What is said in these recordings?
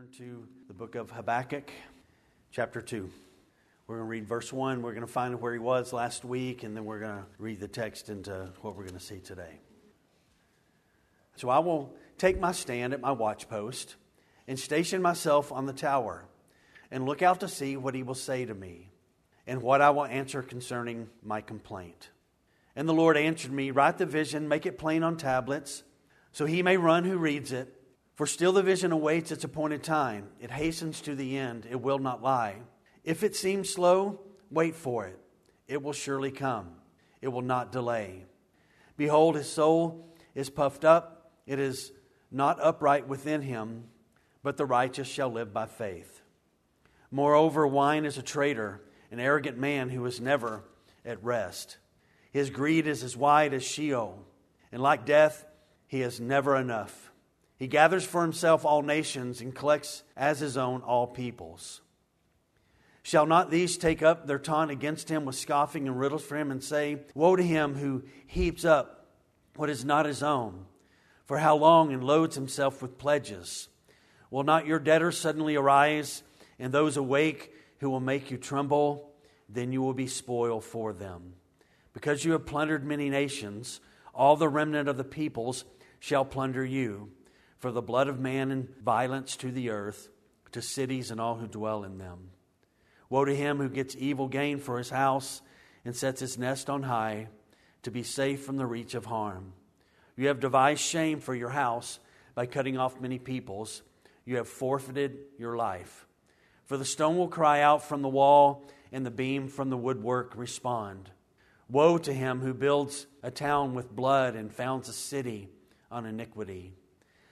turn to the book of Habakkuk, chapter 2. We're going to read verse 1. We're going to find where he was last week, and then we're going to read the text into what we're going to see today. So I will take my stand at my watchpost and station myself on the tower and look out to see what he will say to me and what I will answer concerning my complaint. And the Lord answered me, Write the vision, make it plain on tablets, so he may run who reads it. For still the vision awaits its appointed time. It hastens to the end, it will not lie. If it seems slow, wait for it. It will surely come, it will not delay. Behold, his soul is puffed up, it is not upright within him, but the righteous shall live by faith. Moreover, wine is a traitor, an arrogant man who is never at rest. His greed is as wide as Sheol, and like death, he is never enough. He gathers for himself all nations and collects as his own all peoples. Shall not these take up their taunt against him with scoffing and riddles for him and say, Woe to him who heaps up what is not his own? For how long and loads himself with pledges? Will not your debtors suddenly arise, and those awake who will make you tremble? Then you will be spoil for them. Because you have plundered many nations, all the remnant of the peoples shall plunder you for the blood of man and violence to the earth, to cities and all who dwell in them. Woe to him who gets evil gain for his house and sets his nest on high, to be safe from the reach of harm. You have devised shame for your house by cutting off many peoples. You have forfeited your life. For the stone will cry out from the wall, and the beam from the woodwork respond. Woe to him who builds a town with blood and founds a city on iniquity.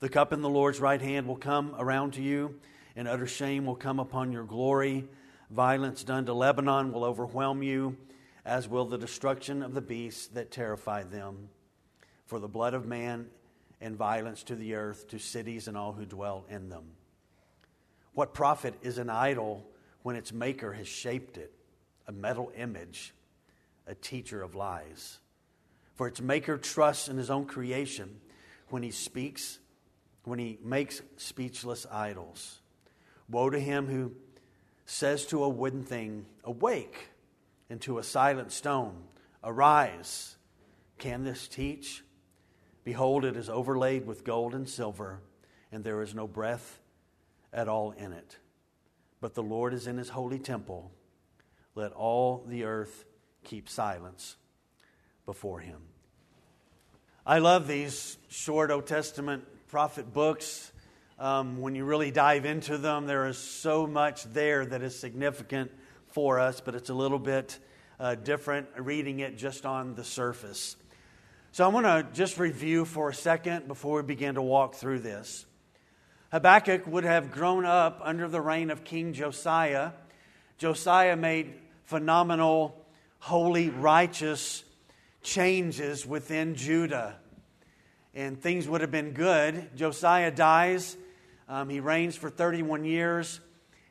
The cup in the Lord's right hand will come around to you, and utter shame will come upon your glory. Violence done to Lebanon will overwhelm you, as will the destruction of the beasts that terrify them. For the blood of man and violence to the earth, to cities and all who dwell in them. What profit is an idol when its maker has shaped it, a metal image, a teacher of lies? For its maker trusts in his own creation when he speaks when he makes speechless idols. Woe to him who says to a wooden thing, Awake, and to a silent stone, Arise. Can this teach? Behold, it is overlaid with gold and silver, and there is no breath at all in it. But the Lord is in his holy temple. Let all the earth keep silence before him. I love these short Old Testament prophet books. Um, when you really dive into them, there is so much there that is significant for us, but it's a little bit uh, different reading it just on the surface. So I want to just review for a second before we begin to walk through this. Habakkuk would have grown up under the reign of King Josiah. Josiah made phenomenal, holy, righteous changes within Judah and things would have been good. Josiah dies. Um, he reigns for 31 years.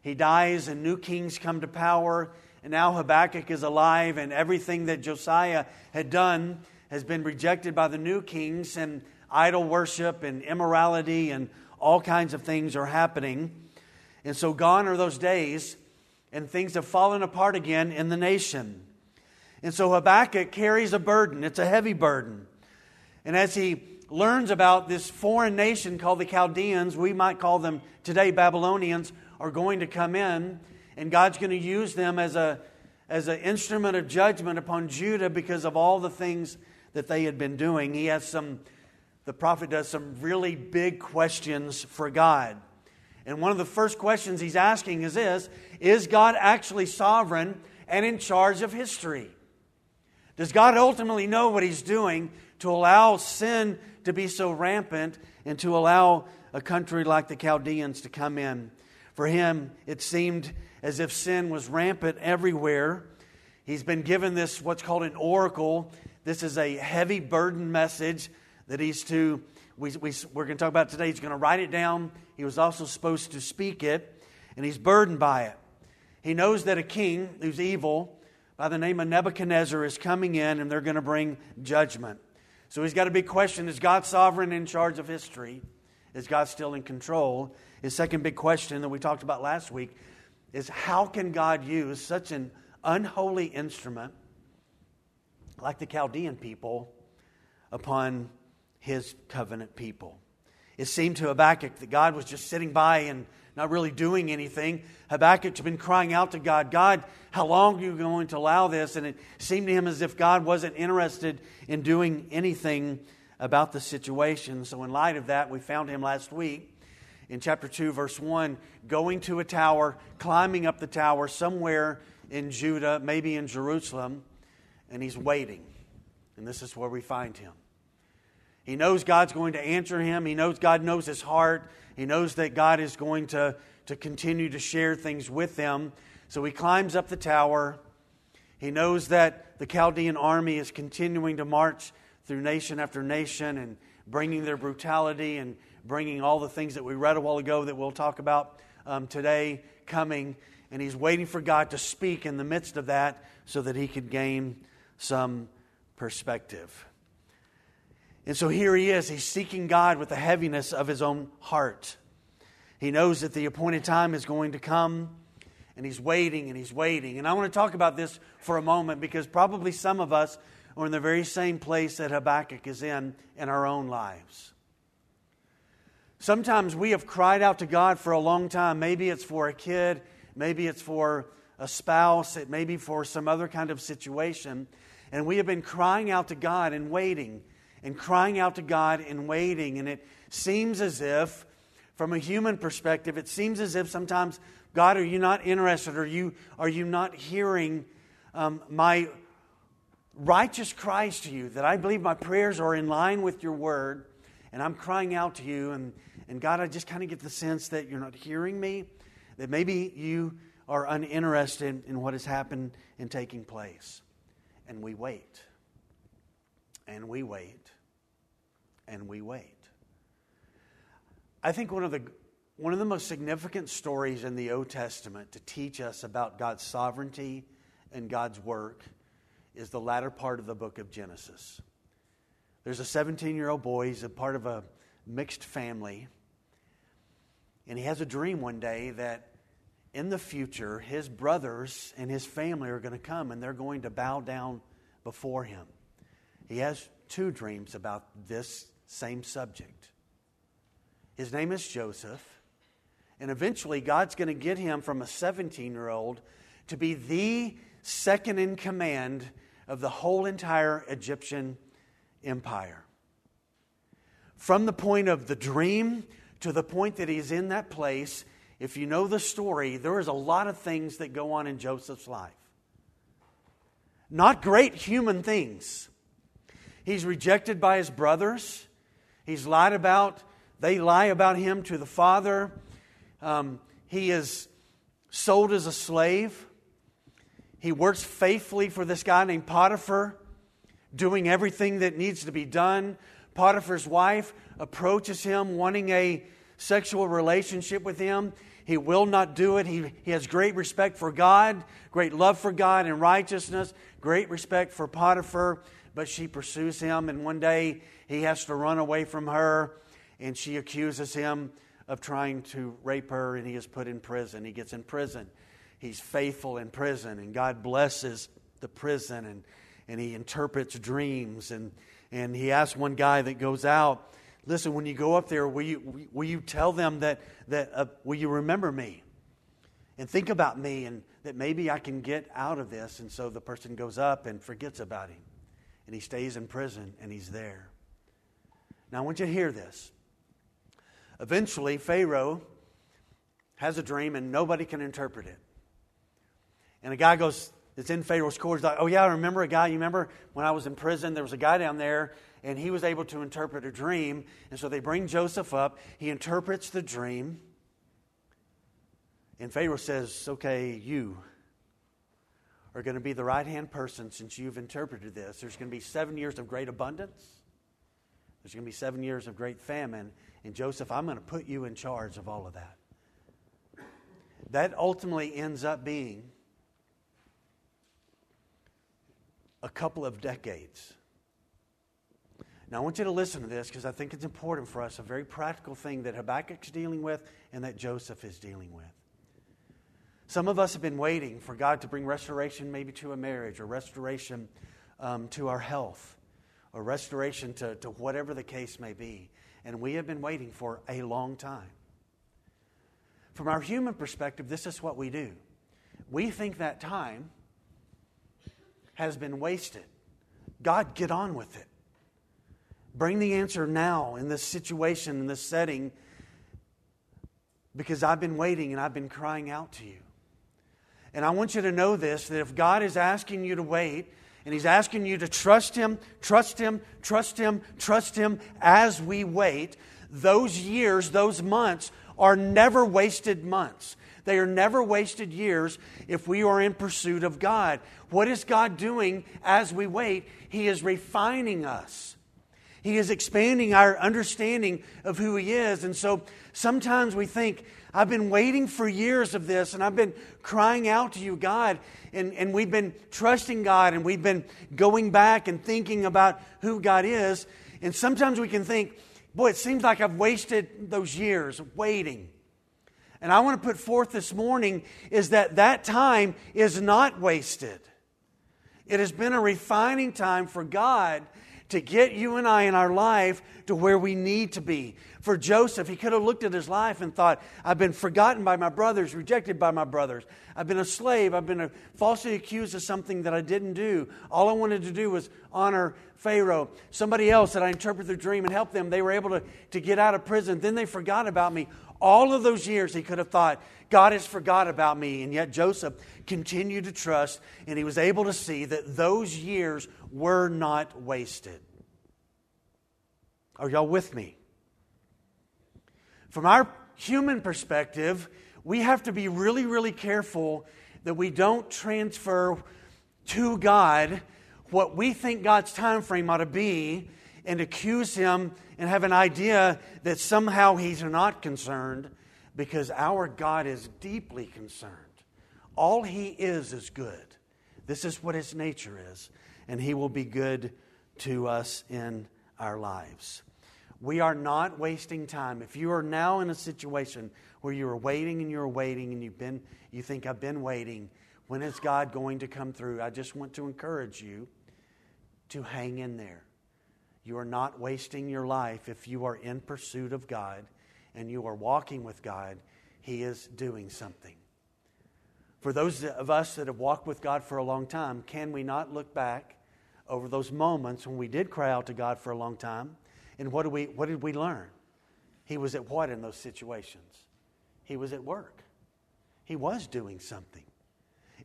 He dies, and new kings come to power. And now Habakkuk is alive, and everything that Josiah had done has been rejected by the new kings, and idol worship and immorality and all kinds of things are happening. And so, gone are those days, and things have fallen apart again in the nation. And so, Habakkuk carries a burden. It's a heavy burden. And as he learns about this foreign nation called the Chaldeans, we might call them today Babylonians, are going to come in, and God's going to use them as a as an instrument of judgment upon Judah because of all the things that they had been doing. He has some, the prophet does some really big questions for God. And one of the first questions he's asking is this Is God actually sovereign and in charge of history? Does God ultimately know what he's doing to allow sin to be so rampant and to allow a country like the Chaldeans to come in. For him, it seemed as if sin was rampant everywhere. He's been given this, what's called an oracle. This is a heavy burden message that he's to, we, we, we're going to talk about today. He's going to write it down. He was also supposed to speak it, and he's burdened by it. He knows that a king who's evil by the name of Nebuchadnezzar is coming in and they're going to bring judgment. So he's got a big question Is God sovereign in charge of history? Is God still in control? His second big question that we talked about last week is how can God use such an unholy instrument like the Chaldean people upon his covenant people? It seemed to Habakkuk that God was just sitting by and not really doing anything. Habakkuk's been crying out to God, God, how long are you going to allow this? And it seemed to him as if God wasn't interested in doing anything about the situation. So, in light of that, we found him last week in chapter 2, verse 1, going to a tower, climbing up the tower somewhere in Judah, maybe in Jerusalem, and he's waiting. And this is where we find him. He knows God's going to answer him. He knows God knows his heart. He knows that God is going to, to continue to share things with them. So he climbs up the tower. He knows that the Chaldean army is continuing to march through nation after nation and bringing their brutality and bringing all the things that we read a while ago that we'll talk about um, today coming. And he's waiting for God to speak in the midst of that so that he could gain some perspective. And so here he is. He's seeking God with the heaviness of his own heart. He knows that the appointed time is going to come, and he's waiting and he's waiting. And I want to talk about this for a moment because probably some of us are in the very same place that Habakkuk is in in our own lives. Sometimes we have cried out to God for a long time. Maybe it's for a kid, maybe it's for a spouse, it may be for some other kind of situation. And we have been crying out to God and waiting and crying out to God and waiting. And it seems as if, from a human perspective, it seems as if sometimes, God, are you not interested? Are you, are you not hearing um, my righteous cries to you? That I believe my prayers are in line with your word, and I'm crying out to you. And, and God, I just kind of get the sense that you're not hearing me, that maybe you are uninterested in what has happened and taking place. And we wait and we wait and we wait. I think one of the one of the most significant stories in the Old Testament to teach us about God's sovereignty and God's work is the latter part of the book of Genesis. There's a 17 year old boy, he's a part of a mixed family, and he has a dream one day that in the future his brothers and his family are going to come and they're going to bow down before him. He has two dreams about this same subject. His name is Joseph, and eventually God's going to get him from a 17 year old to be the second in command of the whole entire Egyptian empire. From the point of the dream to the point that he's in that place, if you know the story, there is a lot of things that go on in Joseph's life. Not great human things. He's rejected by his brothers. He's lied about, they lie about him to the father. Um, he is sold as a slave. He works faithfully for this guy named Potiphar, doing everything that needs to be done. Potiphar's wife approaches him wanting a sexual relationship with him. He will not do it. He, he has great respect for God, great love for God and righteousness, great respect for Potiphar but she pursues him, and one day he has to run away from her, and she accuses him of trying to rape her, and he is put in prison. He gets in prison. He's faithful in prison, and God blesses the prison, and, and he interprets dreams. And, and he asks one guy that goes out, Listen, when you go up there, will you, will you tell them that, that uh, will you remember me? And think about me, and that maybe I can get out of this. And so the person goes up and forgets about him and he stays in prison and he's there. Now, I want you to hear this. Eventually, Pharaoh has a dream and nobody can interpret it. And a guy goes, it's in Pharaoh's court. He's like, oh, yeah, I remember a guy. You remember when I was in prison? There was a guy down there and he was able to interpret a dream. And so they bring Joseph up. He interprets the dream. And Pharaoh says, Okay, you are going to be the right hand person since you've interpreted this. There's going to be seven years of great abundance, there's going to be seven years of great famine. And Joseph, I'm going to put you in charge of all of that. That ultimately ends up being a couple of decades. Now, I want you to listen to this because I think it's important for us, a very practical thing that Habakkuk's dealing with and that Joseph is dealing with. Some of us have been waiting for God to bring restoration maybe to a marriage or restoration um, to our health or restoration to, to whatever the case may be. And we have been waiting for a long time. From our human perspective, this is what we do. We think that time has been wasted. God, get on with it. Bring the answer now in this situation, in this setting, because I've been waiting and I've been crying out to you. And I want you to know this that if God is asking you to wait, and He's asking you to trust Him, trust Him, trust Him, trust Him as we wait, those years, those months are never wasted months. They are never wasted years if we are in pursuit of God. What is God doing as we wait? He is refining us. He is expanding our understanding of who He is. And so sometimes we think, I've been waiting for years of this, and I've been crying out to you, God. And, and we've been trusting God, and we've been going back and thinking about who God is. And sometimes we can think, boy, it seems like I've wasted those years waiting. And I want to put forth this morning is that that time is not wasted. It has been a refining time for God to get you and I in our life to where we need to be. For Joseph, he could have looked at his life and thought, I've been forgotten by my brothers, rejected by my brothers. I've been a slave. I've been falsely accused of something that I didn't do. All I wanted to do was honor Pharaoh. Somebody else that I interpret their dream and help them, they were able to, to get out of prison. Then they forgot about me. All of those years, he could have thought, God has forgot about me. And yet Joseph continued to trust, and he was able to see that those years were not wasted. Are y'all with me? From our human perspective, we have to be really, really careful that we don't transfer to God what we think God's time frame ought to be and accuse Him and have an idea that somehow He's not concerned because our God is deeply concerned. All He is is good. This is what His nature is, and He will be good to us in our lives. We are not wasting time. If you are now in a situation where you are waiting and you're waiting and you've been, you think, I've been waiting, when is God going to come through? I just want to encourage you to hang in there. You are not wasting your life if you are in pursuit of God and you are walking with God. He is doing something. For those of us that have walked with God for a long time, can we not look back over those moments when we did cry out to God for a long time? And what did we, what did we learn? He was at what in those situations? He was at work. He was doing something.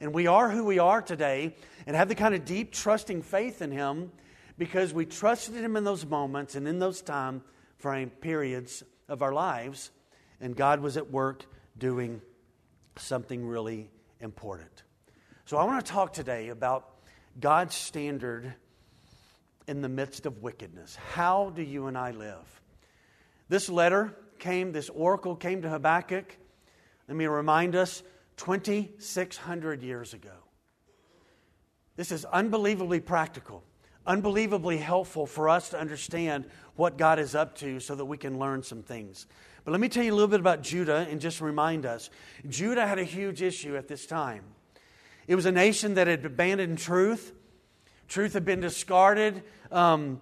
And we are who we are today and have the kind of deep, trusting faith in Him because we trusted Him in those moments and in those time frame periods of our lives, and God was at work doing something really important. So, I want to talk today about God's standard in the midst of wickedness. How do you and I live? This letter came, this oracle came to Habakkuk. Let me remind us 2,600 years ago. This is unbelievably practical unbelievably helpful for us to understand what God is up to so that we can learn some things. But let me tell you a little bit about Judah and just remind us. Judah had a huge issue at this time. It was a nation that had abandoned truth, truth had been discarded. Um,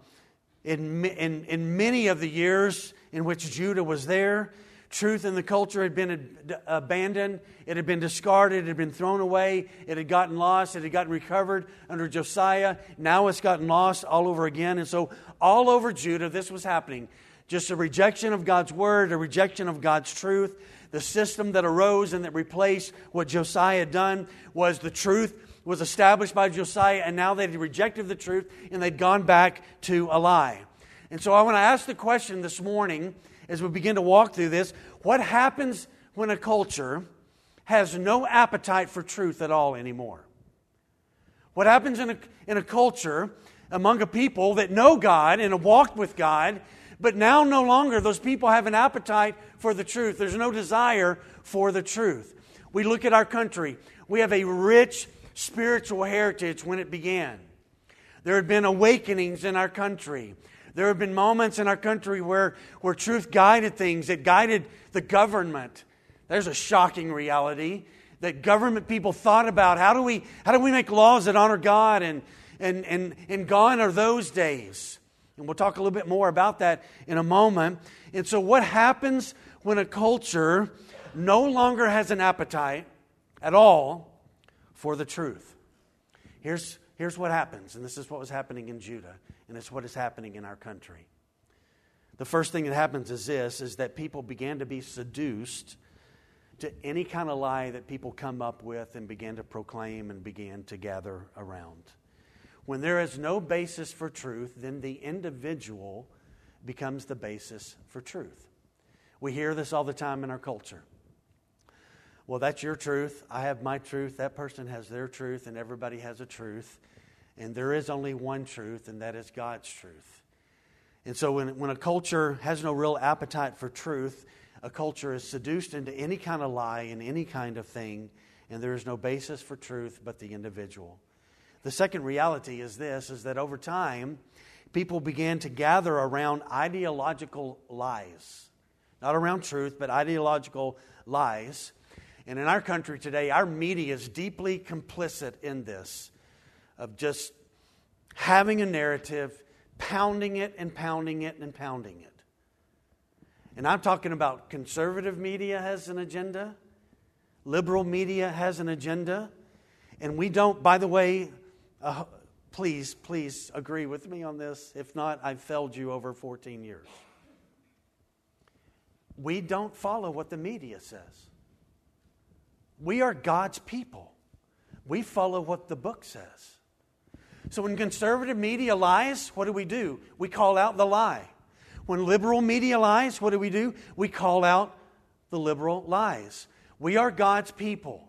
in, in, in many of the years in which Judah was there, truth in the culture had been abandoned, it had been discarded, it had been thrown away, it had gotten lost, it had gotten recovered under Josiah. Now it's gotten lost all over again. And so, all over Judah, this was happening. Just a rejection of God's word, a rejection of God's truth. The system that arose and that replaced what Josiah had done was the truth was established by Josiah, and now they'd rejected the truth and they'd gone back to a lie. And so I want to ask the question this morning as we begin to walk through this what happens when a culture has no appetite for truth at all anymore. What happens in a, in a culture among a people that know God and have walked with God, but now no longer those people have an appetite for the truth. There's no desire for the truth. We look at our country, we have a rich spiritual heritage when it began. There had been awakenings in our country. There have been moments in our country where, where truth guided things, it guided the government. There's a shocking reality that government people thought about how do we, how do we make laws that honor God? And, and, and, and gone are those days. And we'll talk a little bit more about that in a moment. And so, what happens when a culture no longer has an appetite at all for the truth? Here's, here's what happens, and this is what was happening in Judah, and it's what is happening in our country. The first thing that happens is this is that people began to be seduced to any kind of lie that people come up with and began to proclaim and began to gather around. When there is no basis for truth, then the individual becomes the basis for truth. We hear this all the time in our culture. Well, that's your truth. I have my truth. That person has their truth, and everybody has a truth. And there is only one truth, and that is God's truth. And so, when, when a culture has no real appetite for truth, a culture is seduced into any kind of lie and any kind of thing, and there is no basis for truth but the individual. The second reality is this is that over time, people began to gather around ideological lies. Not around truth, but ideological lies. And in our country today, our media is deeply complicit in this of just having a narrative, pounding it and pounding it and pounding it. And I'm talking about conservative media has an agenda, liberal media has an agenda, and we don't, by the way, uh, please, please agree with me on this. If not, I've failed you over 14 years. We don't follow what the media says. We are God's people. We follow what the book says. So when conservative media lies, what do we do? We call out the lie. When liberal media lies, what do we do? We call out the liberal lies. We are God's people.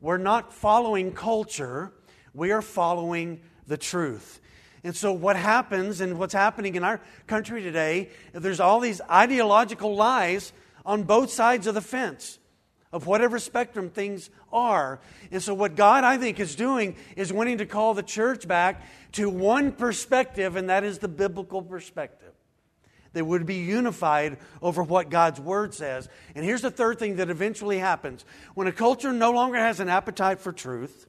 We're not following culture, we are following the truth. And so, what happens and what's happening in our country today, there's all these ideological lies on both sides of the fence of whatever spectrum things are. And so, what God, I think, is doing is wanting to call the church back to one perspective, and that is the biblical perspective. They would be unified over what God's Word says. And here's the third thing that eventually happens when a culture no longer has an appetite for truth,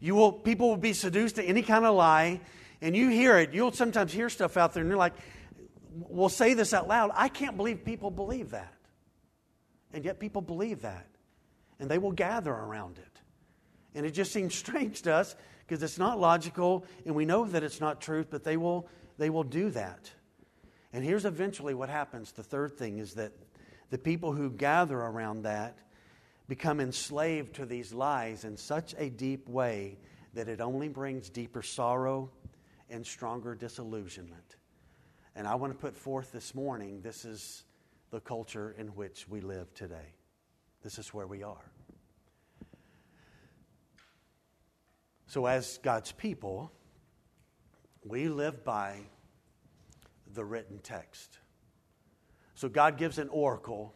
you will, people will be seduced to any kind of lie, and you hear it. You'll sometimes hear stuff out there, and you're like, we'll say this out loud. I can't believe people believe that. And yet people believe that. And they will gather around it. And it just seems strange to us because it's not logical, and we know that it's not truth, but they will, they will do that. And here's eventually what happens. The third thing is that the people who gather around that become enslaved to these lies in such a deep way that it only brings deeper sorrow and stronger disillusionment. And I want to put forth this morning this is the culture in which we live today. This is where we are. So, as God's people, we live by the written text. So God gives an oracle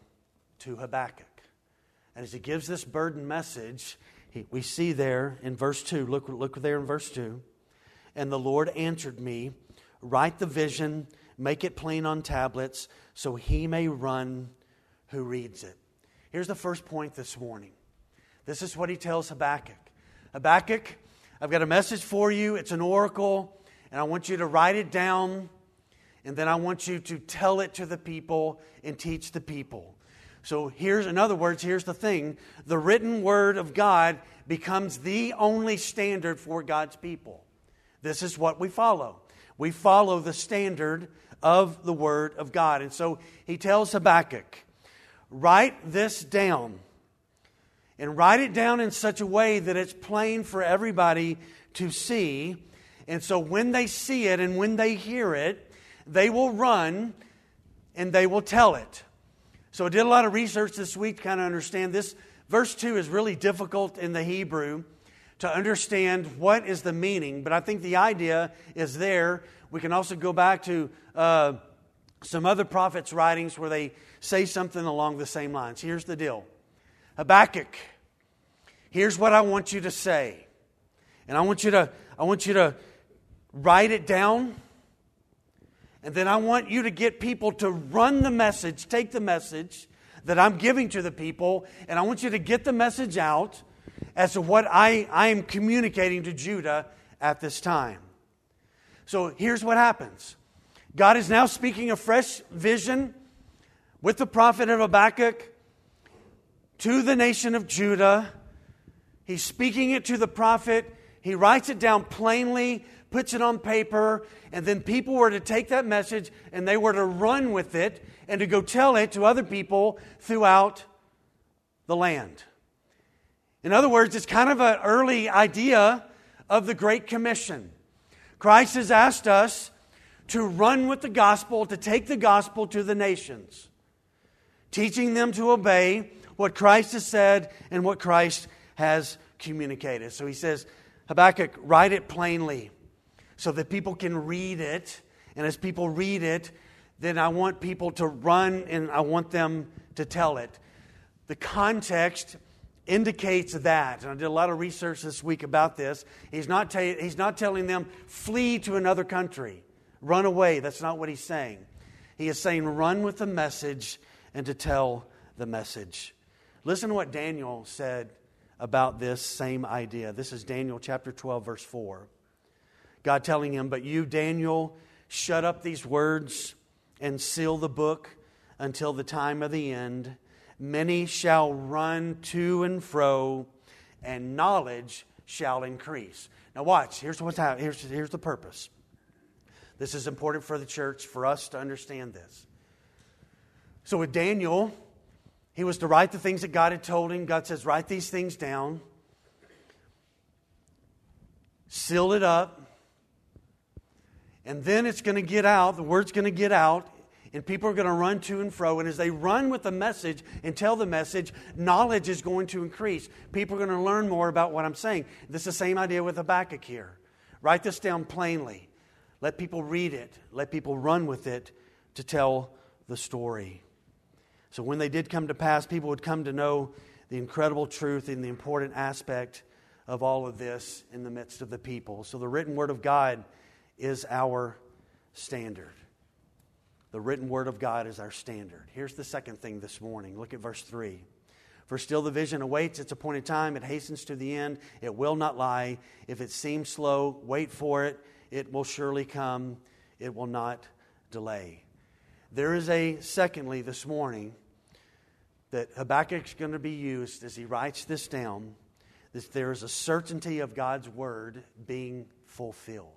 to Habakkuk. And as he gives this burden message, he, we see there in verse 2, look, look there in verse 2. And the Lord answered me, Write the vision, make it plain on tablets, so he may run who reads it. Here's the first point this morning. This is what he tells Habakkuk Habakkuk, I've got a message for you. It's an oracle, and I want you to write it down and then I want you to tell it to the people and teach the people. So here's, in other words, here's the thing the written word of God becomes the only standard for God's people. This is what we follow. We follow the standard of the word of God. And so he tells Habakkuk, write this down. And write it down in such a way that it's plain for everybody to see. And so when they see it and when they hear it, they will run and they will tell it. So I did a lot of research this week to kind of understand this Verse 2 is really difficult in the Hebrew to understand what is the meaning, but I think the idea is there. We can also go back to uh, some other prophets' writings where they say something along the same lines. Here's the deal Habakkuk, here's what I want you to say. And I want you to, I want you to write it down. And then I want you to get people to run the message, take the message that I'm giving to the people, and I want you to get the message out as to what I, I am communicating to Judah at this time. So here's what happens God is now speaking a fresh vision with the prophet of Habakkuk to the nation of Judah. He's speaking it to the prophet. He writes it down plainly, puts it on paper, and then people were to take that message and they were to run with it and to go tell it to other people throughout the land. In other words, it's kind of an early idea of the Great Commission. Christ has asked us to run with the gospel, to take the gospel to the nations, teaching them to obey what Christ has said and what Christ has communicated. So he says, Habakkuk, write it plainly so that people can read it. And as people read it, then I want people to run and I want them to tell it. The context indicates that. And I did a lot of research this week about this. He's not, ta- he's not telling them, flee to another country, run away. That's not what he's saying. He is saying, run with the message and to tell the message. Listen to what Daniel said about this same idea. This is Daniel chapter 12, verse 4. God telling him, But you, Daniel, shut up these words and seal the book until the time of the end. Many shall run to and fro, and knowledge shall increase. Now, watch. Here's what's happening. Here's, here's the purpose. This is important for the church, for us to understand this. So, with Daniel, he was to write the things that God had told him. God says, Write these things down, seal it up, and then it's going to get out. The word's going to get out, and people are going to run to and fro. And as they run with the message and tell the message, knowledge is going to increase. People are going to learn more about what I'm saying. This is the same idea with Habakkuk here. Write this down plainly. Let people read it, let people run with it to tell the story. So when they did come to pass, people would come to know the incredible truth and the important aspect of all of this in the midst of the people. So the written word of God is our standard. The written word of God is our standard. Here's the second thing this morning. Look at verse 3. For still the vision awaits its appointed time, it hastens to the end, it will not lie. If it seems slow, wait for it, it will surely come, it will not delay. There is a, secondly, this morning, that Habakkuk's going to be used as he writes this down, that there is a certainty of God's word being fulfilled.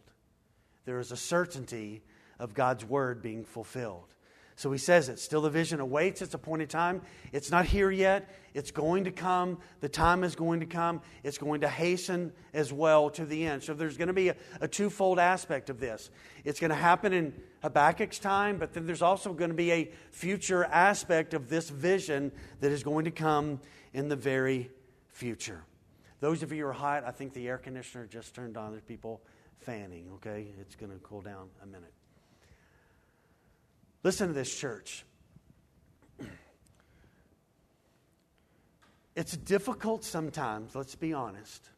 There is a certainty of God's word being fulfilled. So he says it. Still, the vision awaits its appointed time. It's not here yet. It's going to come. The time is going to come. It's going to hasten as well to the end. So there's going to be a, a twofold aspect of this. It's going to happen in Habakkuk's time, but then there's also going to be a future aspect of this vision that is going to come in the very future. Those of you who are hot, I think the air conditioner just turned on. There's people fanning, okay? It's going to cool down a minute. Listen to this, church. It's difficult sometimes, let's be honest,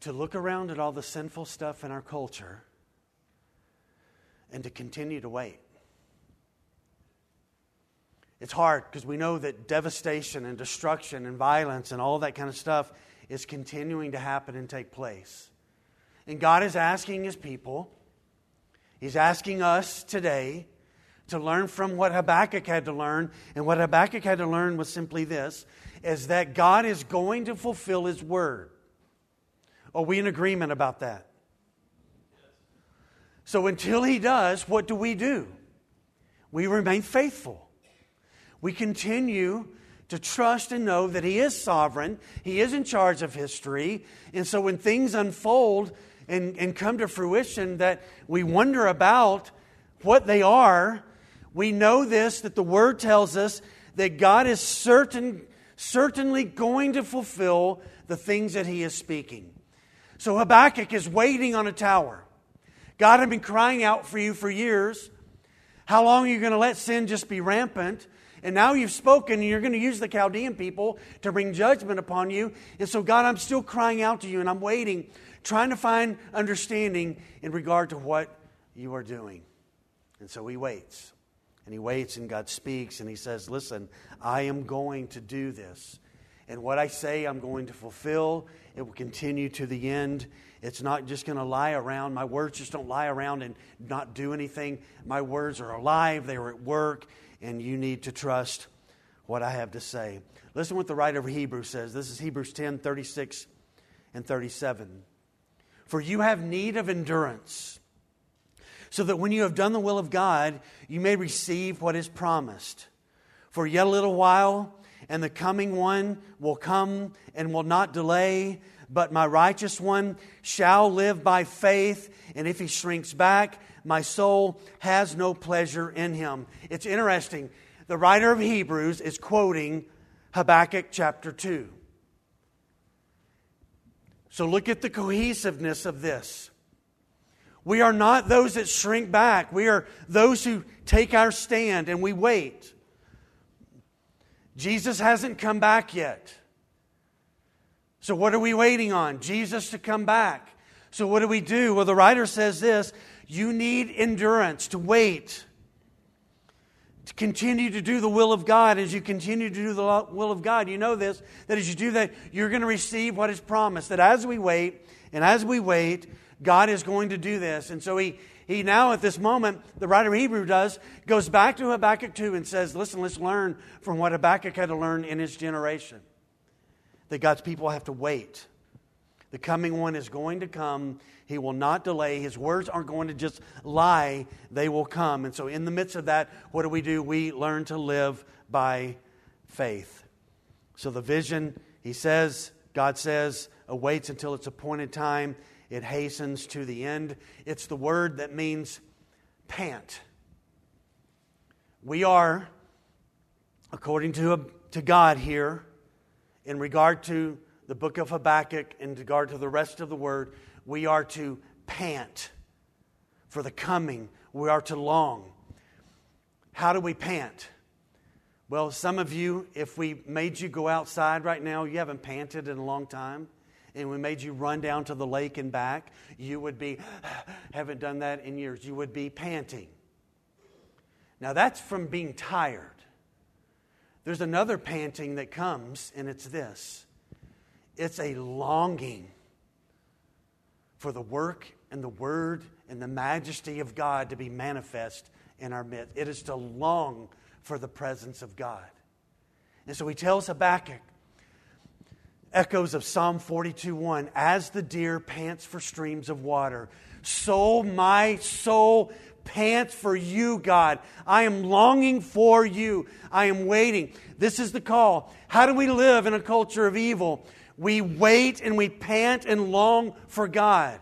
to look around at all the sinful stuff in our culture and to continue to wait. It's hard because we know that devastation and destruction and violence and all that kind of stuff is continuing to happen and take place. And God is asking His people, He's asking us today to learn from what Habakkuk had to learn. And what Habakkuk had to learn was simply this is that God is going to fulfill his word. Are we in agreement about that? So until he does, what do we do? We remain faithful. We continue to trust and know that he is sovereign, he is in charge of history. And so when things unfold and, and come to fruition that we wonder about what they are, we know this that the Word tells us that God is certain, certainly going to fulfill the things that he is speaking. So Habakkuk is waiting on a tower. God had been crying out for you for years. How long are you going to let sin just be rampant? And now you've spoken, and you're going to use the Chaldean people to bring judgment upon you. And so, God, I'm still crying out to you, and I'm waiting, trying to find understanding in regard to what you are doing. And so he waits. And he waits, and God speaks, and he says, Listen, I am going to do this. And what I say, I'm going to fulfill. It will continue to the end. It's not just going to lie around. My words just don't lie around and not do anything. My words are alive, they are at work, and you need to trust what I have to say. Listen what the writer of Hebrews says. This is Hebrews 10 36 and 37. For you have need of endurance, so that when you have done the will of God, you may receive what is promised. For yet a little while, and the coming one will come and will not delay. But my righteous one shall live by faith, and if he shrinks back, my soul has no pleasure in him. It's interesting. The writer of Hebrews is quoting Habakkuk chapter 2. So look at the cohesiveness of this. We are not those that shrink back. We are those who take our stand and we wait. Jesus hasn't come back yet. So, what are we waiting on? Jesus to come back. So, what do we do? Well, the writer says this you need endurance to wait, to continue to do the will of God. As you continue to do the will of God, you know this that as you do that, you're going to receive what is promised. That as we wait, and as we wait, God is going to do this. And so, he, he now, at this moment, the writer of Hebrew does, goes back to Habakkuk 2 and says, Listen, let's learn from what Habakkuk had to learn in his generation that God's people have to wait. The coming one is going to come. He will not delay. His words aren't going to just lie, they will come. And so, in the midst of that, what do we do? We learn to live by faith. So, the vision, he says, God says, awaits until its appointed time. It hastens to the end. It's the word that means pant. We are, according to, to God here, in regard to the book of Habakkuk, in regard to the rest of the word, we are to pant for the coming. We are to long. How do we pant? Well, some of you, if we made you go outside right now, you haven't panted in a long time, and we made you run down to the lake and back, you would be, haven't done that in years, you would be panting. Now, that's from being tired. There's another panting that comes, and it's this it's a longing for the work and the word and the majesty of God to be manifest in our midst. It is to long for the presence of God. And so he tells Habakkuk, echoes of Psalm 42 1 As the deer pants for streams of water, so my soul pants for you, God. I am longing for you. I am waiting. This is the call. How do we live in a culture of evil? We wait and we pant and long for God.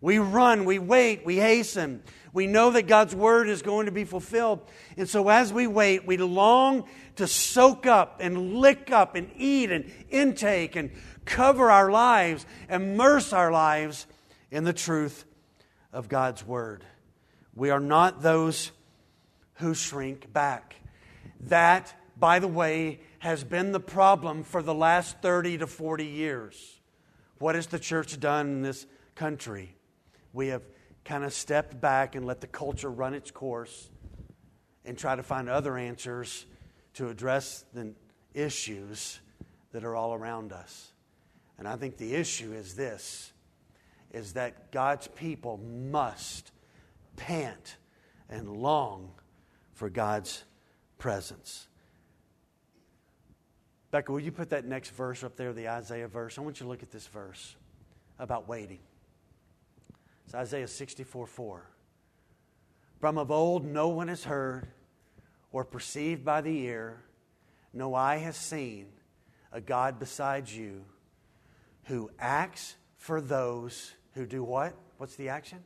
We run, we wait, we hasten. We know that God's word is going to be fulfilled. And so as we wait, we long to soak up and lick up and eat and intake and cover our lives, immerse our lives in the truth of God's word. We are not those who shrink back. That, by the way, has been the problem for the last 30 to 40 years. What has the church done in this country? We have kind of stepped back and let the culture run its course and try to find other answers to address the issues that are all around us. And I think the issue is this is that God's people must pant and long for God's presence. Becca, will you put that next verse up there, the Isaiah verse? I want you to look at this verse about waiting. It's Isaiah 64 4. From of old, no one has heard or perceived by the ear, no eye has seen a God besides you who acts for those who do what? What's the action?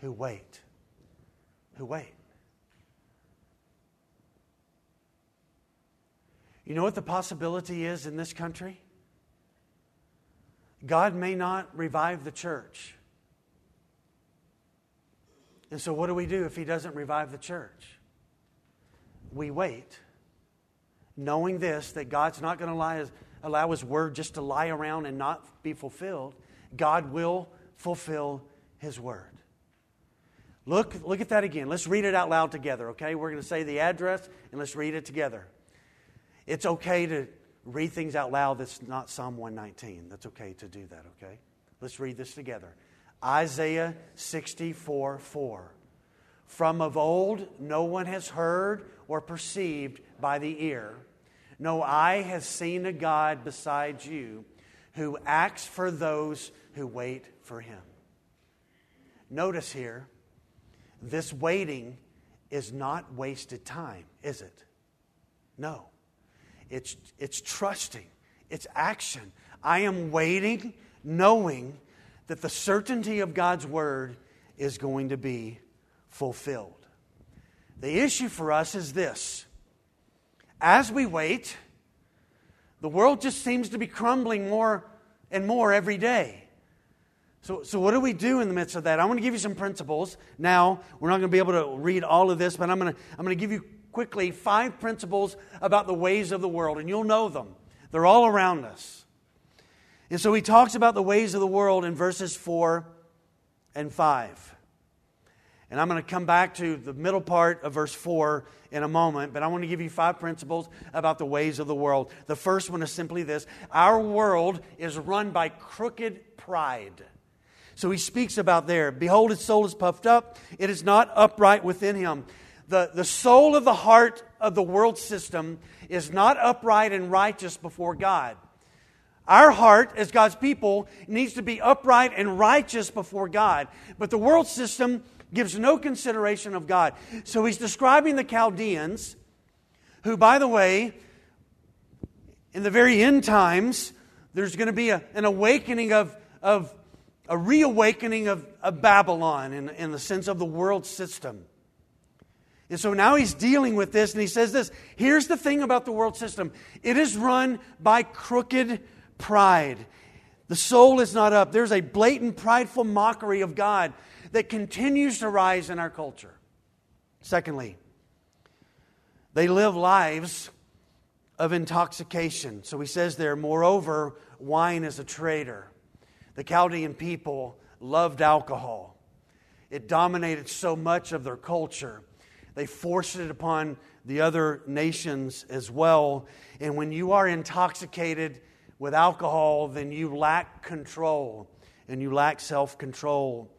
Who wait who wait. You know what the possibility is in this country? God may not revive the church. And so, what do we do if He doesn't revive the church? We wait, knowing this that God's not going to allow His word just to lie around and not be fulfilled. God will fulfill His word. Look, look at that again. Let's read it out loud together, okay? We're going to say the address and let's read it together. It's okay to read things out loud that's not Psalm 119. That's okay to do that, okay? Let's read this together. Isaiah 64 4. From of old, no one has heard or perceived by the ear. No eye has seen a God besides you who acts for those who wait for him. Notice here, this waiting is not wasted time, is it? No. It's, it's trusting, it's action. I am waiting, knowing that the certainty of God's word is going to be fulfilled. The issue for us is this as we wait, the world just seems to be crumbling more and more every day. So, so what do we do in the midst of that? I want to give you some principles. Now, we're not going to be able to read all of this, but I'm going to, I'm going to give you quickly five principles about the ways of the world, and you'll know them. They're all around us. And so he talks about the ways of the world in verses 4 and 5. And I'm going to come back to the middle part of verse 4 in a moment, but I want to give you five principles about the ways of the world. The first one is simply this Our world is run by crooked pride. So he speaks about there. Behold, his soul is puffed up, it is not upright within him. The, the soul of the heart of the world system is not upright and righteous before God. Our heart, as God's people, needs to be upright and righteous before God. But the world system gives no consideration of God. So he's describing the Chaldeans, who, by the way, in the very end times, there's going to be a, an awakening of, of a reawakening of, of Babylon in, in the sense of the world system. And so now he's dealing with this, and he says this here's the thing about the world system it is run by crooked pride. The soul is not up. There's a blatant, prideful mockery of God that continues to rise in our culture. Secondly, they live lives of intoxication. So he says there, moreover, wine is a traitor. The Chaldean people loved alcohol, it dominated so much of their culture. They forced it upon the other nations as well. And when you are intoxicated with alcohol, then you lack control and you lack self control.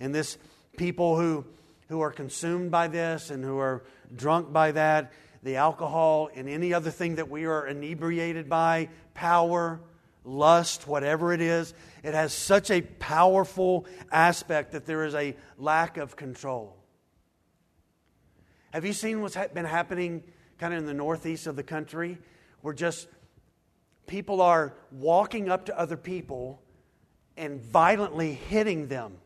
And this people who, who are consumed by this and who are drunk by that, the alcohol and any other thing that we are inebriated by, power, lust, whatever it is, it has such a powerful aspect that there is a lack of control. Have you seen what's been happening kind of in the northeast of the country? Where just people are walking up to other people and violently hitting them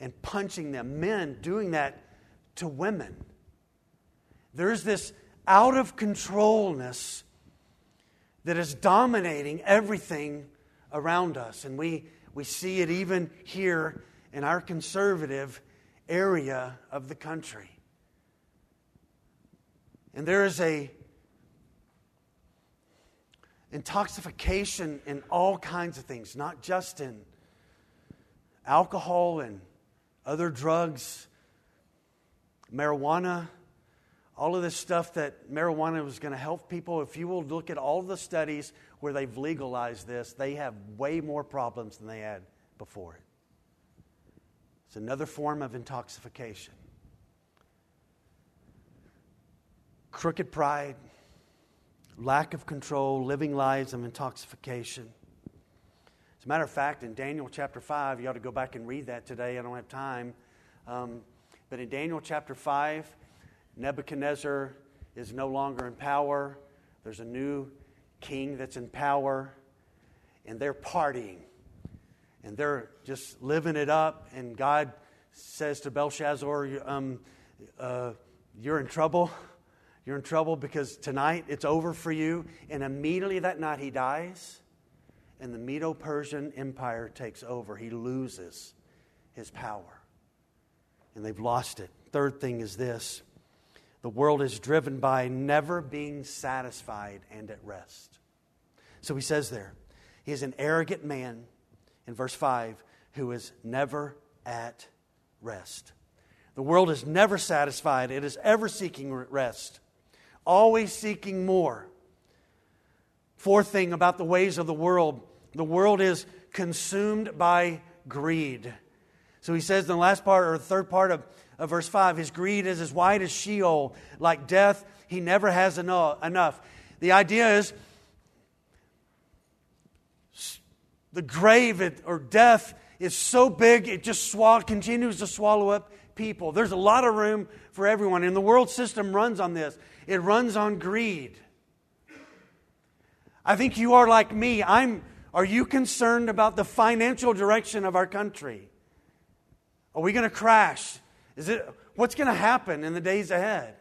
and punching them. Men doing that to women. There's this out of controlness that is dominating everything around us. And we, we see it even here in our conservative area of the country. And there is a intoxication in all kinds of things, not just in alcohol and other drugs, marijuana, all of this stuff that marijuana was going to help people, if you will look at all the studies where they've legalized this, they have way more problems than they had before it. It's another form of intoxication. Crooked pride, lack of control, living lives of intoxication. A matter of fact, in Daniel chapter 5, you ought to go back and read that today. I don't have time. Um, but in Daniel chapter 5, Nebuchadnezzar is no longer in power. There's a new king that's in power, and they're partying. And they're just living it up. And God says to Belshazzar, um, uh, You're in trouble. You're in trouble because tonight it's over for you. And immediately that night he dies, and the Medo Persian Empire takes over. He loses his power, and they've lost it. Third thing is this the world is driven by never being satisfied and at rest. So he says there, he is an arrogant man, in verse 5, who is never at rest. The world is never satisfied, it is ever seeking rest, always seeking more. Fourth thing about the ways of the world the world is consumed by greed. So he says in the last part or third part of, of verse 5 his greed is as wide as Sheol, like death, he never has enough. The idea is the grave or death is so big it just swallow, continues to swallow up people. There's a lot of room for everyone, and the world system runs on this. It runs on greed. I think you are like me. I'm. Are you concerned about the financial direction of our country? Are we going to crash? Is it what's going to happen in the days ahead?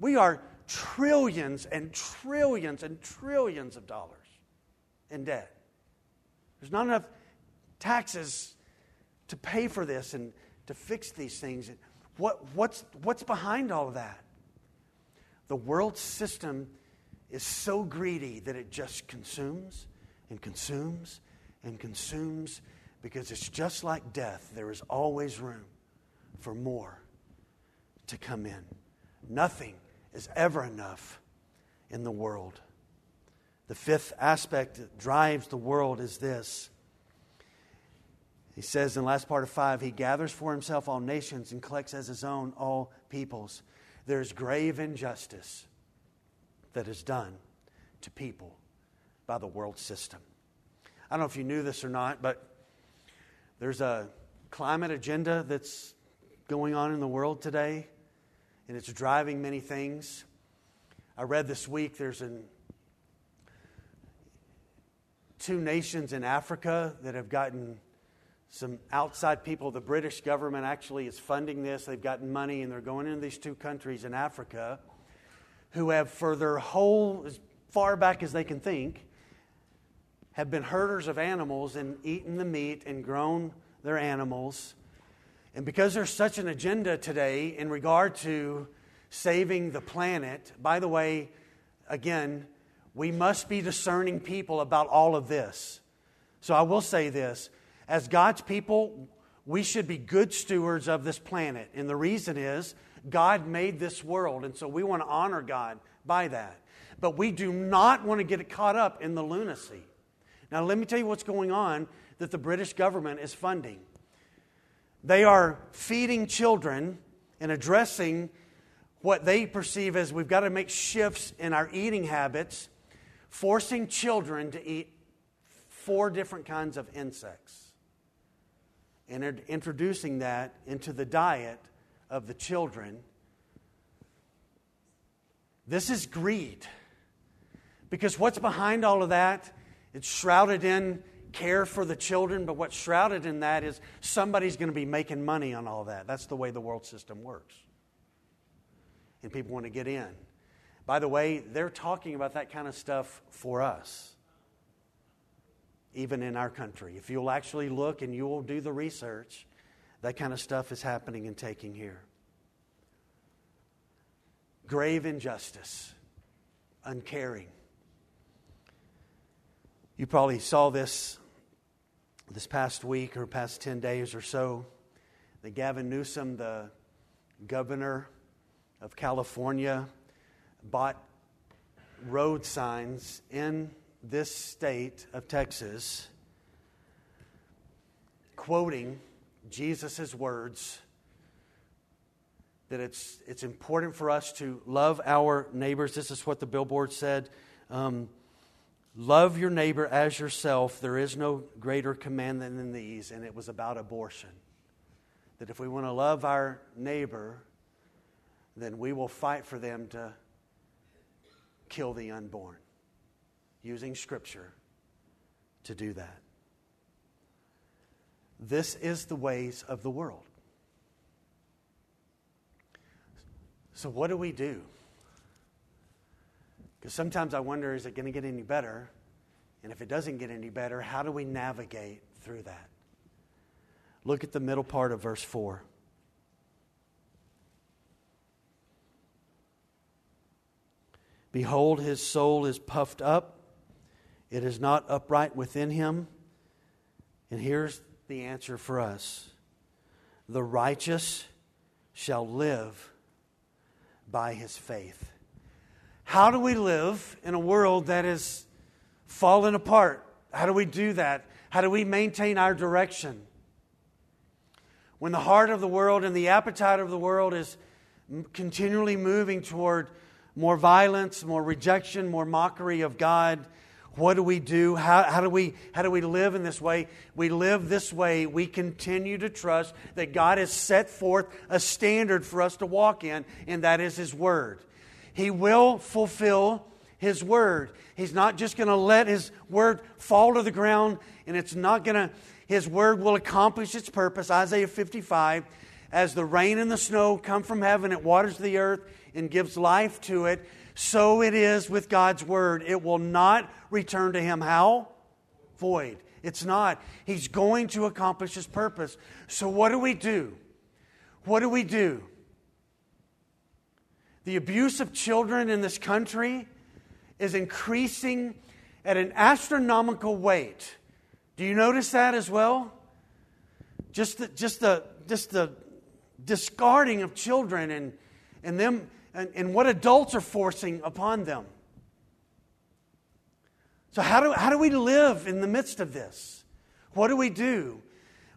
We are trillions and trillions and trillions of dollars in debt. There's not enough taxes to pay for this and to fix these things. What, what's, what's behind all of that? The world system is so greedy that it just consumes and consumes and consumes because it's just like death. There is always room for more to come in. Nothing is ever enough in the world. The fifth aspect that drives the world is this he says in the last part of five, he gathers for himself all nations and collects as his own all peoples. There's grave injustice that is done to people by the world system. I don't know if you knew this or not, but there's a climate agenda that's going on in the world today, and it's driving many things. I read this week there's an, two nations in Africa that have gotten some outside people. The British government actually is funding this. They've gotten money and they're going into these two countries in Africa who have, for their whole, as far back as they can think, have been herders of animals and eaten the meat and grown their animals. And because there's such an agenda today in regard to saving the planet, by the way, again, we must be discerning people about all of this. So I will say this as God's people, we should be good stewards of this planet. And the reason is God made this world, and so we want to honor God by that. But we do not want to get caught up in the lunacy. Now, let me tell you what's going on that the British government is funding. They are feeding children and addressing what they perceive as we've got to make shifts in our eating habits, forcing children to eat four different kinds of insects and introducing that into the diet of the children. This is greed. Because what's behind all of that? It's shrouded in care for the children, but what's shrouded in that is somebody's going to be making money on all that. That's the way the world system works. And people want to get in. By the way, they're talking about that kind of stuff for us even in our country. If you'll actually look and you will do the research, that kind of stuff is happening and taking here. Grave injustice, uncaring. You probably saw this this past week or past 10 days or so that Gavin Newsom, the governor of California, bought road signs in this state of Texas, quoting Jesus' words that it's, it's important for us to love our neighbors. This is what the billboard said. Um, love your neighbor as yourself. There is no greater command than these, and it was about abortion. That if we want to love our neighbor, then we will fight for them to kill the unborn using Scripture to do that. This is the ways of the world. So, what do we do? Because sometimes I wonder is it going to get any better? And if it doesn't get any better, how do we navigate through that? Look at the middle part of verse 4. Behold, his soul is puffed up, it is not upright within him. And here's the answer for us the righteous shall live by his faith. How do we live in a world that is fallen apart? How do we do that? How do we maintain our direction? When the heart of the world and the appetite of the world is continually moving toward more violence, more rejection, more mockery of God, what do we do? How, how, do we, how do we live in this way? We live this way. We continue to trust that God has set forth a standard for us to walk in, and that is His Word. He will fulfill His Word. He's not just going to let His Word fall to the ground, and it's not going to, His Word will accomplish its purpose. Isaiah 55 As the rain and the snow come from heaven, it waters the earth and gives life to it. So it is with God's Word. It will not return to Him how? Void. It's not. He's going to accomplish His purpose. So what do we do? What do we do? The abuse of children in this country is increasing at an astronomical rate. Do you notice that as well? Just the, just the, just the discarding of children and, and them and, and what adults are forcing upon them. So, how do, how do we live in the midst of this? What do we do?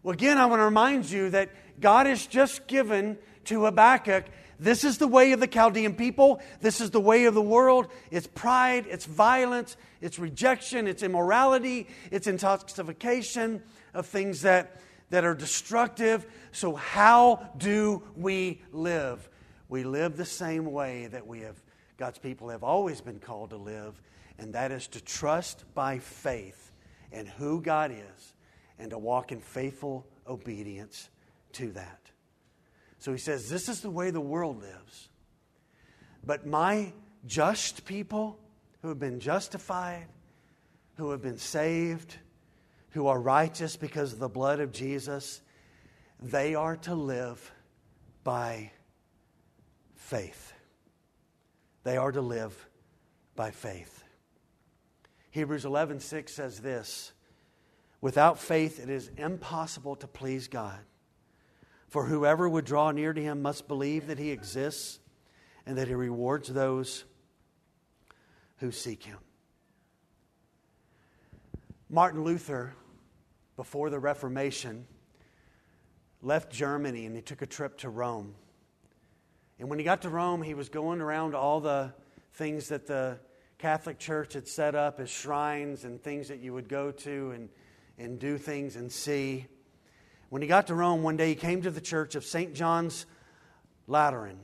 Well, again, I want to remind you that God has just given to Habakkuk this is the way of the Chaldean people. This is the way of the world. It's pride, it's violence, it's rejection, it's immorality, it's intoxication of things that, that are destructive. So, how do we live? We live the same way that we have, God's people have always been called to live, and that is to trust by faith in who God is and to walk in faithful obedience to that. So he says, This is the way the world lives. But my just people who have been justified, who have been saved, who are righteous because of the blood of Jesus, they are to live by faith. They are to live by faith. Hebrews 11:6 says this, without faith it is impossible to please God. For whoever would draw near to him must believe that he exists and that he rewards those who seek him. Martin Luther, before the Reformation, left Germany and he took a trip to Rome. And when he got to Rome, he was going around all the things that the Catholic Church had set up as shrines and things that you would go to and, and do things and see. When he got to Rome, one day he came to the church of St. John's Lateran.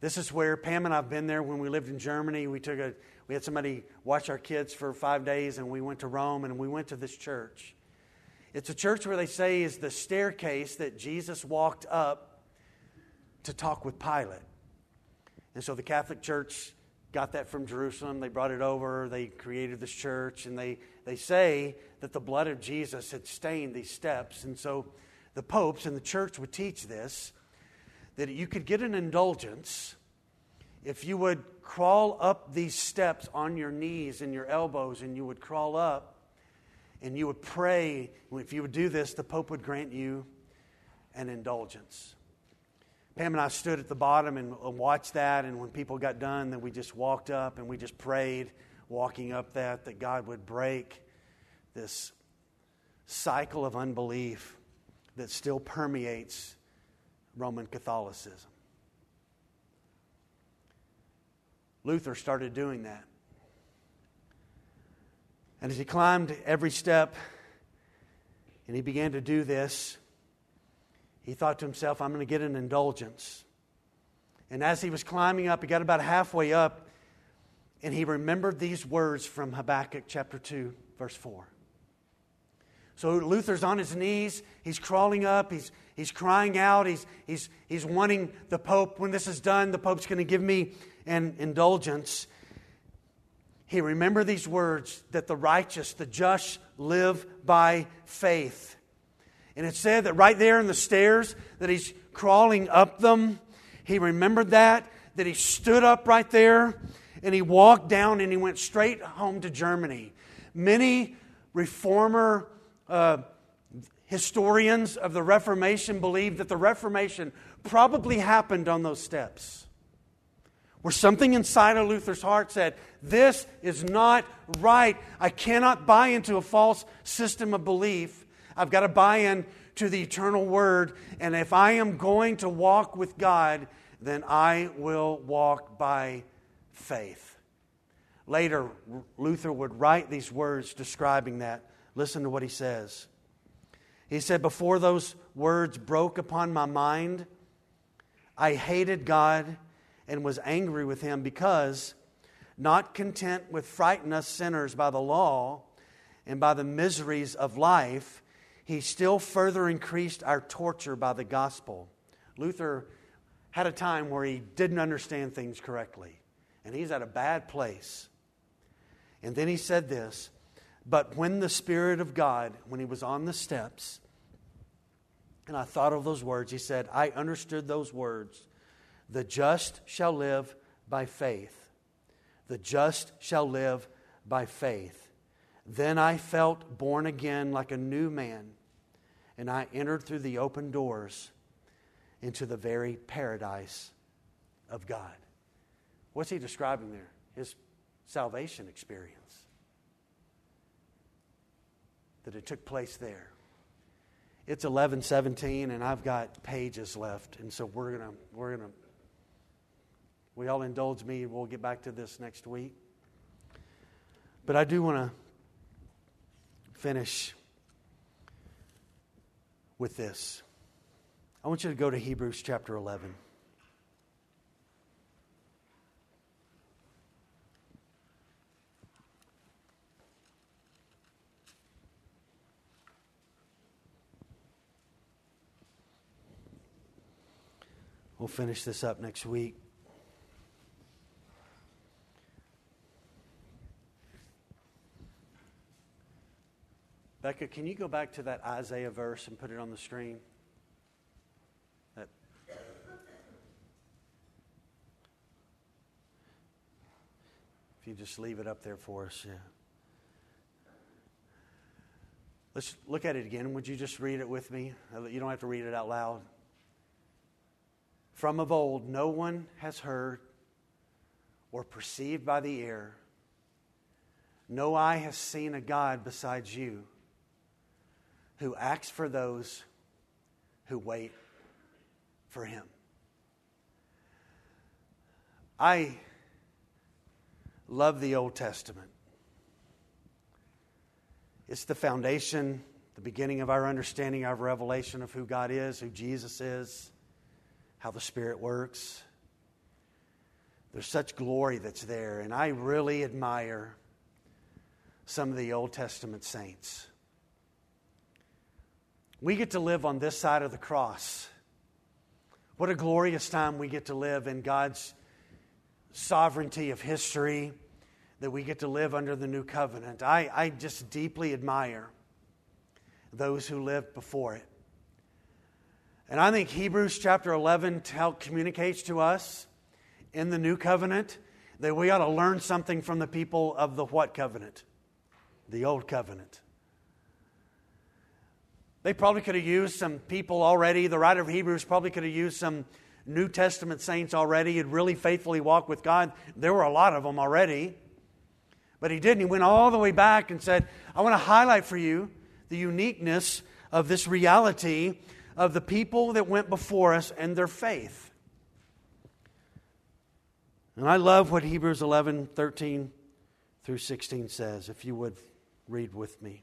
This is where Pam and I've been there when we lived in Germany. We took a we had somebody watch our kids for five days, and we went to Rome and we went to this church. It's a church where they say is the staircase that Jesus walked up to talk with Pilate. And so the Catholic Church got that from Jerusalem. They brought it over. They created this church, and they, they say that the blood of Jesus had stained these steps. And so the popes and the church would teach this that you could get an indulgence if you would crawl up these steps on your knees and your elbows, and you would crawl up and you would pray. If you would do this, the Pope would grant you an indulgence. Pam and I stood at the bottom and watched that, and when people got done, then we just walked up and we just prayed, walking up that, that God would break this cycle of unbelief that still permeates Roman Catholicism. Luther started doing that. And as he climbed every step and he began to do this, he thought to himself, I'm going to get an indulgence. And as he was climbing up, he got about halfway up, and he remembered these words from Habakkuk chapter 2, verse 4. So Luther's on his knees. He's crawling up. He's, he's crying out. He's, he's, he's wanting the Pope, when this is done, the Pope's going to give me an indulgence. he remembered these words that the righteous, the just, live by faith. And it said that right there in the stairs that he's crawling up them, he remembered that, that he stood up right there and he walked down and he went straight home to Germany. Many reformer uh, historians of the Reformation believe that the Reformation probably happened on those steps. Where something inside of Luther's heart said, This is not right. I cannot buy into a false system of belief. I've got to buy in to the eternal word. And if I am going to walk with God, then I will walk by faith. Later, Luther would write these words describing that. Listen to what he says. He said, Before those words broke upon my mind, I hated God and was angry with him because, not content with frightening us sinners by the law and by the miseries of life, he still further increased our torture by the gospel. Luther had a time where he didn't understand things correctly, and he's at a bad place. And then he said this But when the Spirit of God, when he was on the steps, and I thought of those words. He said, I understood those words. The just shall live by faith. The just shall live by faith. Then I felt born again like a new man, and I entered through the open doors into the very paradise of God. What's he describing there? His salvation experience. That it took place there. It's 11:17 and I've got pages left and so we're going to we're going to we all indulge me we'll get back to this next week. But I do want to finish with this. I want you to go to Hebrews chapter 11. We'll finish this up next week. Becca, can you go back to that Isaiah verse and put it on the screen? That if you just leave it up there for us, yeah. Let's look at it again. Would you just read it with me? You don't have to read it out loud. From of old, no one has heard or perceived by the ear. No eye has seen a God besides you who acts for those who wait for him. I love the Old Testament. It's the foundation, the beginning of our understanding, our revelation of who God is, who Jesus is how the Spirit works. There's such glory that's there, and I really admire some of the Old Testament saints. We get to live on this side of the cross. What a glorious time we get to live in God's sovereignty of history, that we get to live under the new covenant. I, I just deeply admire those who lived before it. And I think Hebrews chapter 11 tell, communicates to us in the new covenant that we ought to learn something from the people of the what covenant? The old covenant. They probably could have used some people already. The writer of Hebrews probably could have used some New Testament saints already who'd really faithfully walked with God. There were a lot of them already. But he didn't. He went all the way back and said, I want to highlight for you the uniqueness of this reality of the people that went before us and their faith. And I love what Hebrews 11 13 through 16 says, if you would read with me.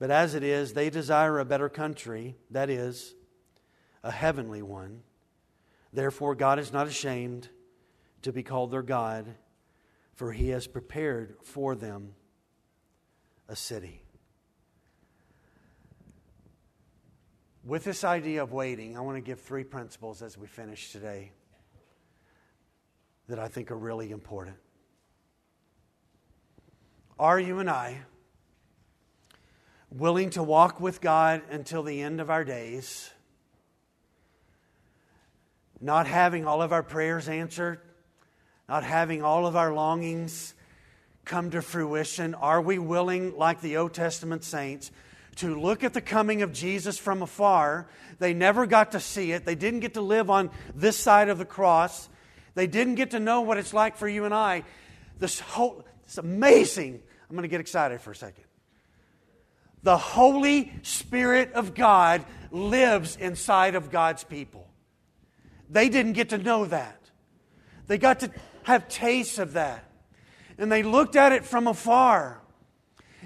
But as it is, they desire a better country, that is, a heavenly one. Therefore, God is not ashamed to be called their God, for he has prepared for them a city. With this idea of waiting, I want to give three principles as we finish today that I think are really important. Are you and I willing to walk with God until the end of our days? Not having all of our prayers answered, not having all of our longings come to fruition? Are we willing, like the Old Testament saints, to look at the coming of Jesus from afar? They never got to see it, they didn't get to live on this side of the cross, they didn't get to know what it's like for you and I. This whole, it's amazing. I'm going to get excited for a second. The Holy Spirit of God lives inside of God's people. They didn't get to know that. They got to have tastes of that. And they looked at it from afar.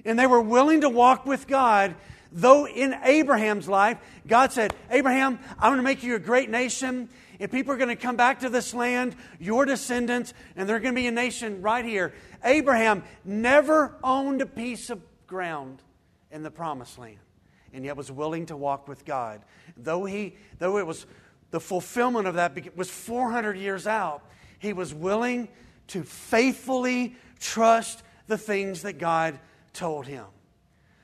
And they were willing to walk with God, though in Abraham's life, God said, Abraham, I'm going to make you a great nation. And people are going to come back to this land, your descendants, and they're going to be a nation right here. Abraham never owned a piece of ground in the promised land, and yet was willing to walk with God. Though, he, though it was the fulfillment of that was 400 years out, he was willing to faithfully trust the things that God told him.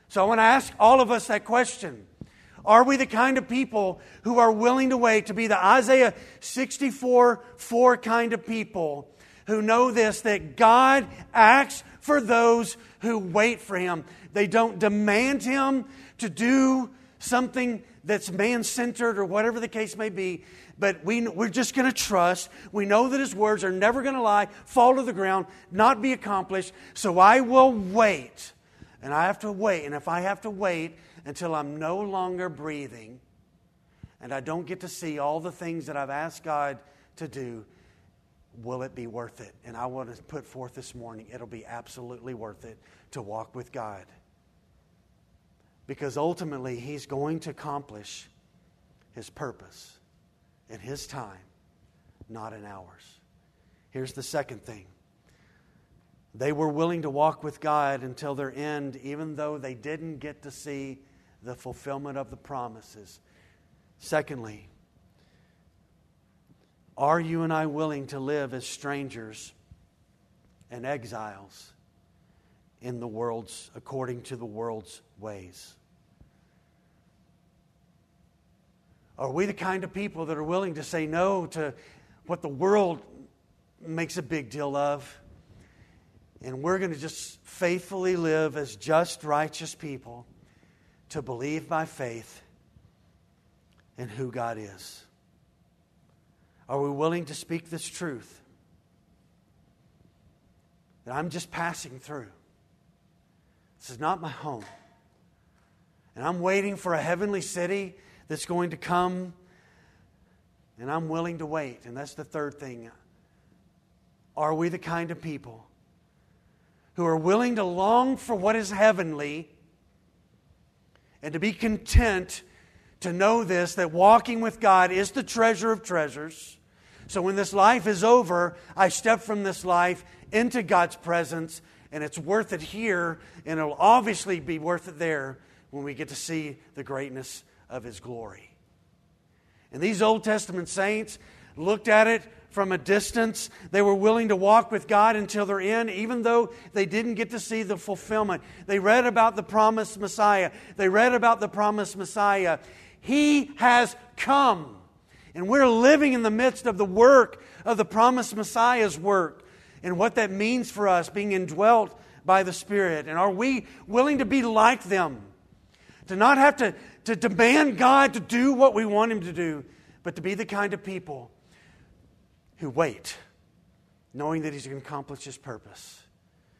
So I want to ask all of us that question. Are we the kind of people who are willing to wait to be the Isaiah 64 4 kind of people who know this that God acts for those who wait for Him? They don't demand Him to do something that's man centered or whatever the case may be, but we, we're just going to trust. We know that His words are never going to lie, fall to the ground, not be accomplished. So I will wait. And I have to wait. And if I have to wait until I'm no longer breathing and I don't get to see all the things that I've asked God to do, will it be worth it? And I want to put forth this morning it'll be absolutely worth it to walk with God because ultimately He's going to accomplish His purpose in His time, not in ours. Here's the second thing they were willing to walk with God until their end, even though they didn't get to see the fulfillment of the promises. Secondly, are you and I willing to live as strangers and exiles in the world's according to the world's ways? Are we the kind of people that are willing to say no to what the world makes a big deal of? And we're going to just faithfully live as just, righteous people to believe by faith in who God is. Are we willing to speak this truth? That I'm just passing through. This is not my home. And I'm waiting for a heavenly city that's going to come, and I'm willing to wait. And that's the third thing. Are we the kind of people who are willing to long for what is heavenly and to be content to know this that walking with God is the treasure of treasures? So when this life is over, I step from this life into God's presence, and it's worth it here, and it'll obviously be worth it there when we get to see the greatness of his glory. And these Old Testament saints looked at it from a distance. They were willing to walk with God until their end, even though they didn't get to see the fulfillment. They read about the promised Messiah. They read about the promised Messiah. He has come. And we're living in the midst of the work of the promised Messiah's work and what that means for us, being indwelt by the Spirit. And are we willing to be like them? To not have to to demand God to do what we want Him to do, but to be the kind of people who wait, knowing that He's going to accomplish His purpose.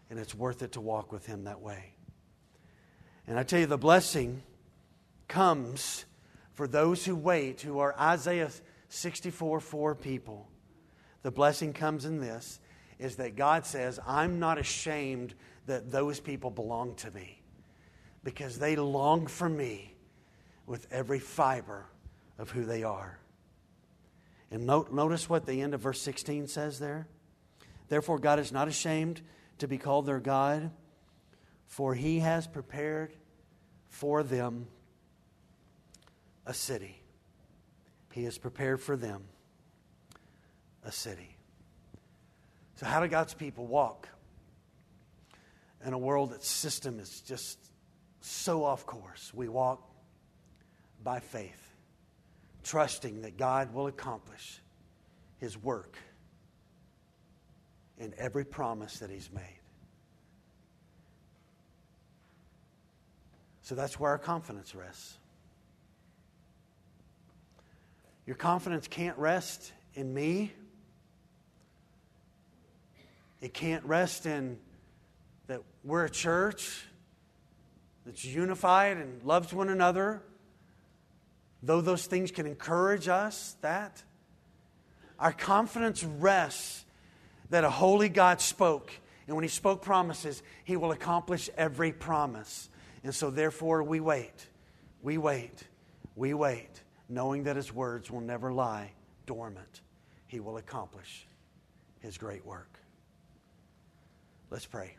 And it's worth it to walk with Him that way. And I tell you, the blessing comes for those who wait, who are Isaiah 64 4 people. The blessing comes in this is that God says, I'm not ashamed that those people belong to me because they long for me with every fiber of who they are. And note, notice what the end of verse 16 says there. Therefore, God is not ashamed to be called their God, for he has prepared for them a city. He has prepared for them a city. So, how do God's people walk in a world that system is just so off course? We walk by faith, trusting that God will accomplish His work in every promise that He's made. So that's where our confidence rests. Your confidence can't rest in me. It can't rest in that we're a church that's unified and loves one another. Though those things can encourage us, that. Our confidence rests that a holy God spoke. And when He spoke promises, He will accomplish every promise. And so, therefore, we wait. We wait. We wait, knowing that His words will never lie dormant. He will accomplish His great work. Let's pray.